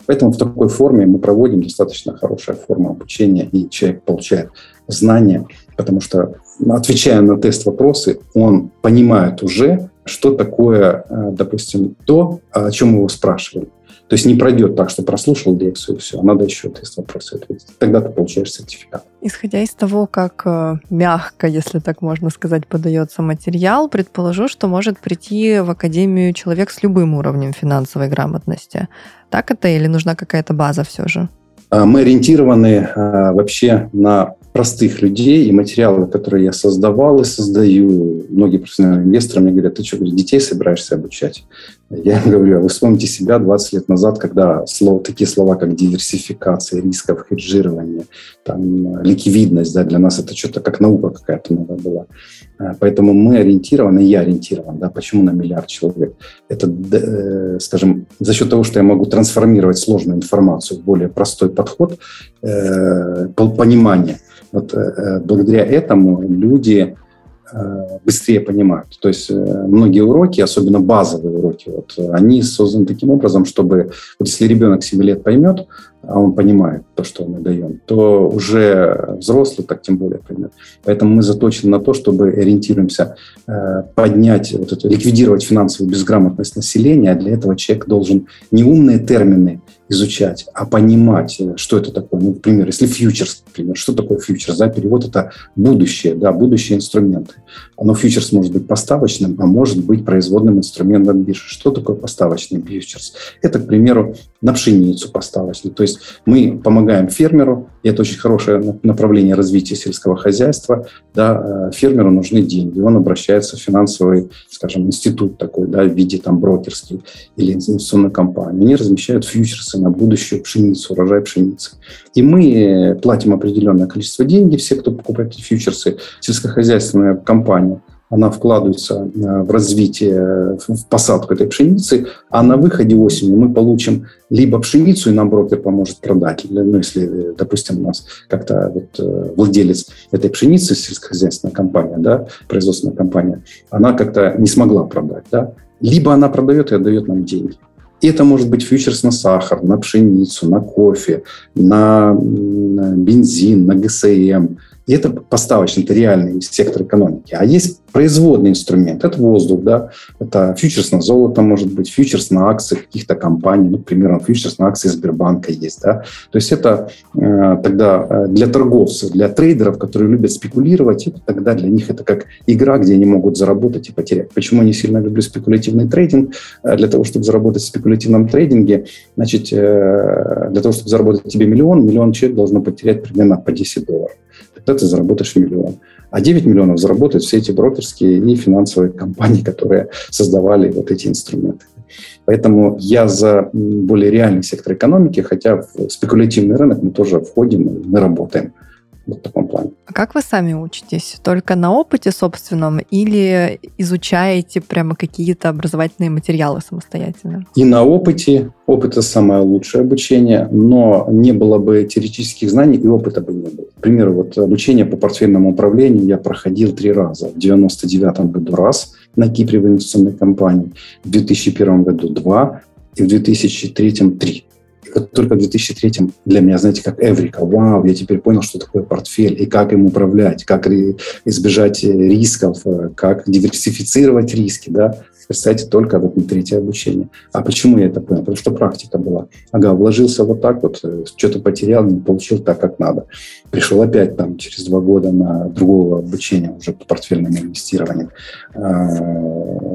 Поэтому в такой форме мы проводим достаточно хорошая форма обучения, и человек получает знания, потому что отвечая на тест-вопросы, он понимает уже, что такое, э, допустим, то, о чем его спрашивали. То есть не пройдет так, что прослушал лекцию и все, а надо еще тест вопросы ответить. Тогда ты получаешь сертификат. Исходя из того, как э, мягко, если так можно сказать, подается материал, предположу, что может прийти в академию человек с любым уровнем финансовой грамотности. Так это или нужна какая-то база все же? А, мы ориентированы а, вообще на простых людей и материалы, которые я создавал и создаю. Многие профессиональные инвесторы мне говорят, ты что, детей собираешься обучать? Я говорю, а вы вспомните себя 20 лет назад, когда слова, такие слова, как диверсификация рисков, хеджирование, там, ликвидность, да, для нас это что-то как наука какая-то новая была. А, поэтому мы ориентированы, я ориентирован, да, почему на миллиард человек? Это, э, скажем, за счет того, что я могу трансформировать сложную информацию в более простой подход, э, понимание – вот э, благодаря этому люди э, быстрее понимают. То есть э, многие уроки, особенно базовые уроки, вот, они созданы таким образом, чтобы вот если ребенок 7 лет поймет, а он понимает то, что мы даем, то уже взрослый так тем более поймет. Поэтому мы заточены на то, чтобы ориентируемся поднять, вот это, ликвидировать финансовую безграмотность населения, а для этого человек должен не умные термины изучать, а понимать, э, что это такое. Ну, например, если фьючерс, например, что такое фьючерс? Да, перевод – это будущее, да, будущие инструменты. Но фьючерс может быть поставочным, а может быть производным инструментом биржи. Что такое поставочный фьючерс? Это, к примеру, на пшеницу поставочный. То есть мы помогаем фермеру, и это очень хорошее направление развития сельского хозяйства. Да, э, фермеру нужны деньги, он обращается в финансовый, скажем, институт такой, да, в виде там брокерский или инвестиционной компании. Они размещают фьючерсы на будущую пшеницу, урожай пшеницы. И мы платим определенное количество денег, все, кто покупает фьючерсы, сельскохозяйственная компания – она вкладывается э, в развитие, в посадку этой пшеницы, а на выходе осенью мы получим либо пшеницу, и нам брокер поможет продать, ну, если, допустим, у нас как-то вот э, владелец этой пшеницы, сельскохозяйственная компания, да, производственная компания, она как-то не смогла продать, да, либо она продает и отдает нам деньги. Это может быть фьючерс на сахар, на пшеницу, на кофе, на бензин, на ГСМ, и это поставочный, это реальный сектор экономики. А есть производный инструмент. Это воздух, да. Это фьючерс на золото, может быть, фьючерс на акции каких-то компаний. Ну, к примеру, фьючерс на акции Сбербанка есть, да. То есть это э, тогда э, для торговцев, для трейдеров, которые любят спекулировать, это тогда для них это как игра, где они могут заработать и потерять. Почему я сильно люблю спекулятивный трейдинг? Э, для того, чтобы заработать в спекулятивном трейдинге, значит, э, для того, чтобы заработать тебе миллион, миллион человек должно потерять примерно по 10 долларов тогда ты заработаешь миллион. А 9 миллионов заработают все эти брокерские и финансовые компании, которые создавали вот эти инструменты. Поэтому я за более реальный сектор экономики, хотя в спекулятивный рынок мы тоже входим, мы работаем в таком плане. А как вы сами учитесь? Только на опыте собственном или изучаете прямо какие-то образовательные материалы самостоятельно? И на опыте. Опыт – это самое лучшее обучение, но не было бы теоретических знаний, и опыта бы не было. К примеру, вот обучение по портфельному управлению я проходил три раза. В 99 году раз на Кипре в инвестиционной компании, в 2001 году два, и в 2003 три только в 2003 для меня, знаете, как Эврика. Вау, я теперь понял, что такое портфель и как им управлять, как избежать рисков, э, как диверсифицировать риски, да. Представьте, только вот на третье обучение. А почему я это понял? Потому что практика была. Ага, вложился вот так вот, э, что-то потерял, не получил так, как надо. Пришел опять там через два года на другого обучения уже по портфельному инвестированию. А,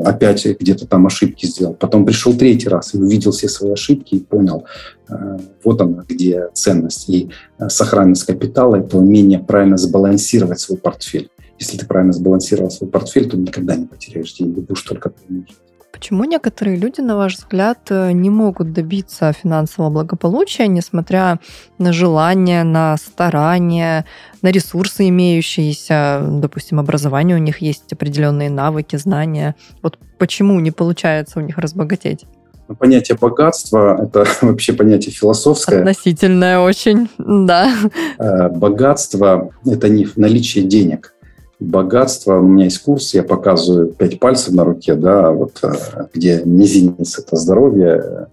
опять где-то там ошибки сделал. Потом пришел третий раз и увидел все свои ошибки и понял, а, вот она, где ценность и э, сохранность капитала, это умение правильно сбалансировать свой портфель. Если ты правильно сбалансировал свой портфель, то никогда не потеряешь деньги, будешь только приумножить. Почему некоторые люди, на ваш взгляд, э, не могут добиться финансового благополучия, несмотря на желание, на старания, на ресурсы имеющиеся, допустим, образование у них есть определенные навыки, знания. Вот почему не получается у них разбогатеть? Ну, понятие богатства – это вообще понятие философское. Относительное очень, да. Э, богатство – это не наличие денег – богатство. У меня есть курс, я показываю пять пальцев на руке, да, вот э, где мизинец – это здоровье,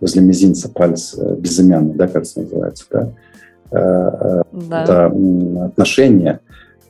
возле мизинца палец э, безымянный, да, кажется, называется, да. Э, да. Это отношения.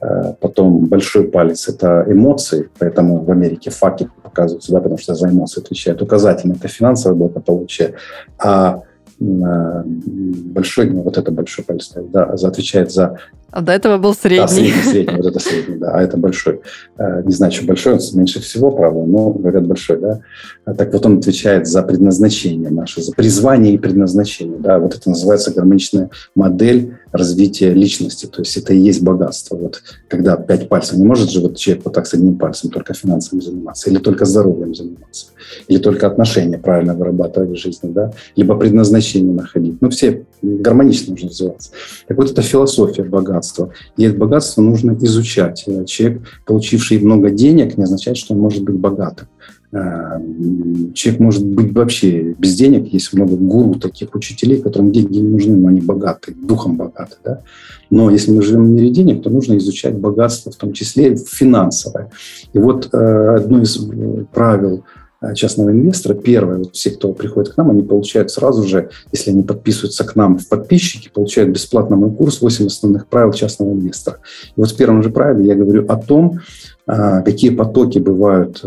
Э, потом большой палец – это эмоции, поэтому в Америке факи показываются, да, потому что за эмоции отвечает. Указательный – это финансовое благополучие, а большой, ну, вот это большой палец, да, отвечает за а до этого был средний. Да, средний, средний, вот это средний, да, а это большой. Э, не знаю, что большой, он меньше всего, правда, но говорят большой, да. А так вот он отвечает за предназначение наше, за призвание и предназначение, да. Вот это называется гармоничная модель развития личности, то есть это и есть богатство. Вот когда пять пальцев, не может же вот человек вот так с одним пальцем только финансами заниматься, или только здоровьем заниматься, или только отношения правильно вырабатывать в жизни, да, либо предназначение находить. Ну, все гармонично нужно развиваться. Так вот, это философия богатства. И это богатство нужно изучать. Человек, получивший много денег, не означает, что он может быть богатым. Э, человек может быть вообще без денег. Есть много гуру, таких учителей, которым деньги не нужны, но они богаты, духом богаты. Да? Но если мы живем в мире денег, то нужно изучать богатство, в том числе финансовое. И вот э, одно из э, правил частного инвестора, первое, вот все, кто приходит к нам, они получают сразу же, если они подписываются к нам в подписчики, получают бесплатно мой курс «8 основных правил частного инвестора». И вот в первом же правиле я говорю о том, какие потоки бывают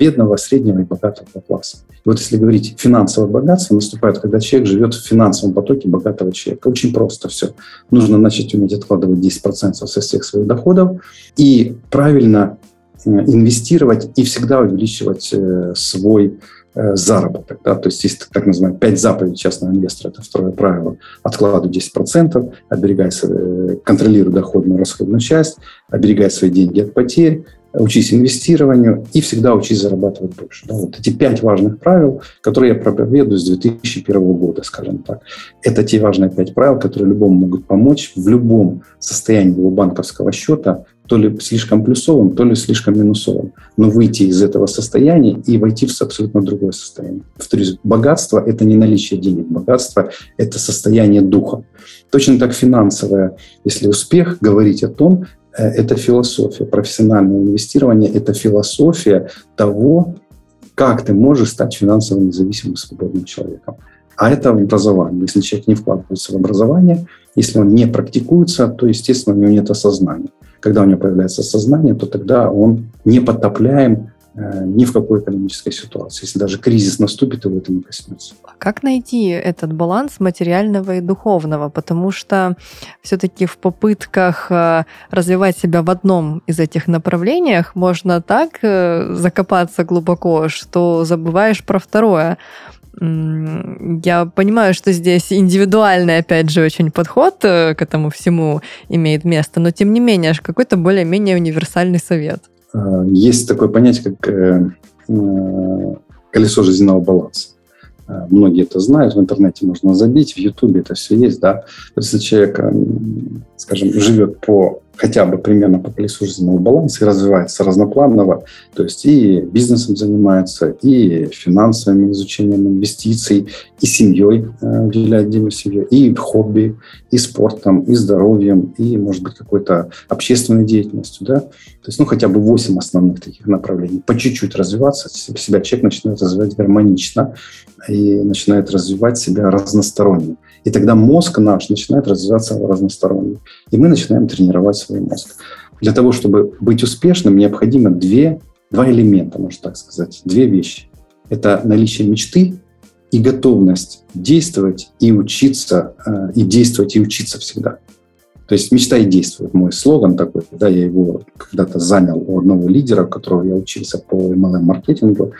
бедного, среднего и богатого класса. И вот если говорить финансовое богатство, наступает, когда человек живет в финансовом потоке богатого человека. Очень просто все. Нужно начать уметь откладывать 10% со всех своих доходов и правильно э, инвестировать и всегда увеличивать э, свой э, заработок. Да? То есть есть так называемые пять заповедей частного инвестора. Это второе правило. Откладывай 10%, оберегай, контролируй доходную расходную часть, оберегай свои деньги от потерь, учись инвестированию и всегда учись зарабатывать больше. Да, вот эти пять важных правил, которые я проповедую с 2001 года, скажем так. Это те важные пять правил, которые любому могут помочь в любом состоянии его банковского счета, то ли слишком плюсовым, то ли слишком минусовым. Но выйти из этого состояния и войти в абсолютно другое состояние. Повторюсь, богатство – это не наличие денег. Богатство – это состояние духа. Точно так финансовое, если успех, говорить о том, это философия. Профессиональное инвестирование – это философия того, как ты можешь стать финансово независимым свободным человеком. А это образование. Если человек не вкладывается в образование, если он не практикуется, то, естественно, у него нет осознания. Когда у него появляется сознание, то тогда он не потопляем Э, ни в какой экономической ситуации. Если даже кризис наступит, его это не коснется. А как найти этот баланс материального и духовного? Потому что все-таки в попытках э, развивать себя в одном из этих направлениях можно так э, закопаться глубоко, что забываешь про второе. Я понимаю, что здесь индивидуальный, опять же, очень подход к этому всему имеет место, но тем не менее, какой-то более-менее универсальный совет. Э, есть такое понятие, как э, э, колесо жизненного баланса. Многие это знают, в интернете можно забить, в Ютубе это все есть, да. Если человек, скажем, живет по хотя бы примерно по колесу жизненного баланса и развивается разнопланово, то есть и бизнесом занимается, и финансовым изучением инвестиций, и семьей э, уделяет отдельно семье, и хобби, и спортом, и здоровьем, и, может быть, какой-то общественной деятельностью, да. То есть, ну, хотя бы 8 основных таких направлений. По чуть-чуть развиваться, себя человек начинает развивать гармонично и начинает развивать себя разносторонне. И тогда мозг наш начинает развиваться разносторонне. И мы начинаем тренировать свой мозг. Для того, чтобы быть успешным, необходимо две, два элемента, можно так сказать, две вещи. Это наличие мечты и готовность действовать и учиться, э, и действовать и учиться всегда. То есть мечта и действует. Мой слоган такой, да, я его когда-то занял у одного лидера, у которого я учился по MLM-маркетингу.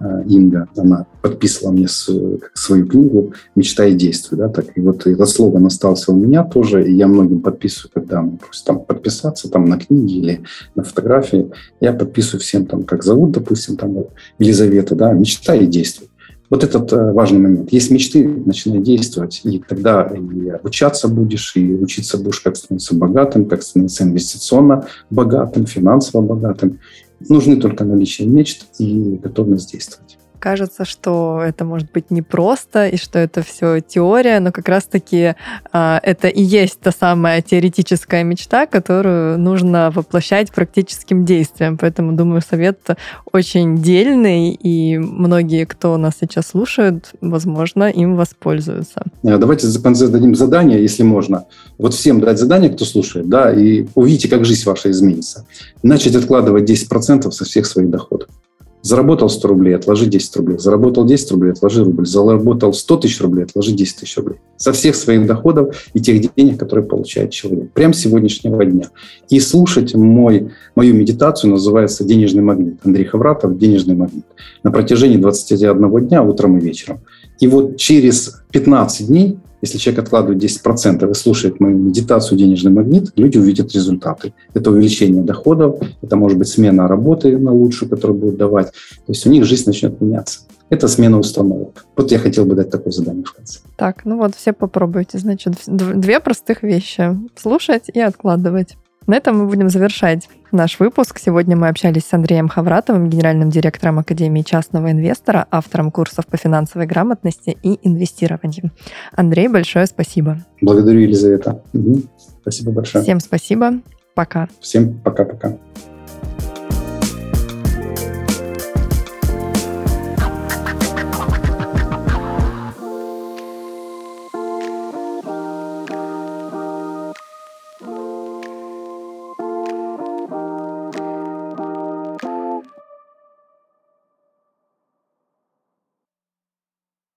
Э, Инга, она подписывала мне свою книгу «Мечта и действуй». Да, так, и вот этот слоган остался у меня тоже, и я многим подписываю, когда мне просят там, подписаться там, на книги или на фотографии. Я подписываю всем, там, как зовут, допустим, там, Елизавета, да, «Мечта и действуй». Вот этот э, важный момент. Есть мечты, начинай действовать, и тогда и обучаться будешь, и учиться будешь, как становиться богатым, как становиться инвестиционно богатым, финансово богатым. Нужны только наличие мечт и готовность действовать. Кажется, что это может быть непросто и что это все теория, но как раз-таки а, это и есть та самая теоретическая мечта, которую нужно воплощать практическим действием. Поэтому, думаю, совет очень дельный, и многие, кто нас сейчас слушают, возможно, им воспользуются. Э, давайте в конце дадим задание, если можно. Вот всем дать задание, кто слушает, да, и увидите, как жизнь ваша изменится. Начать откладывать 10% со всех своих доходов. Заработал 100 рублей, отложи 10 рублей. Заработал 10 рублей, отложи рубль. Заработал 100 тысяч рублей, отложи 10 тысяч рублей. Со всех своих доходов и тех денег, которые получает человек. Прямо с сегодняшнего дня. И слушать мой, мою медитацию называется «Денежный магнит». Андрей Хавратов «Денежный магнит». На протяжении 21 дня, утром и вечером. И вот через 15 дней если человек откладывает 10% и слушает мою медитацию «Денежный магнит», люди увидят результаты. Это увеличение доходов, это может быть смена работы на лучшую, которую будет давать. То есть у них жизнь начнет меняться. Это смена установок. Вот я хотел бы дать такое задание в конце. Так, ну вот все попробуйте. Значит, две простых вещи. Слушать и откладывать. На этом мы будем завершать наш выпуск. Сегодня мы общались с Андреем Хавратовым, генеральным директором Академии частного инвестора, автором курсов по финансовой грамотности и инвестированию. Андрей, большое спасибо. Благодарю, Елизавета. Угу. Спасибо большое. Всем спасибо. Пока. Всем пока-пока.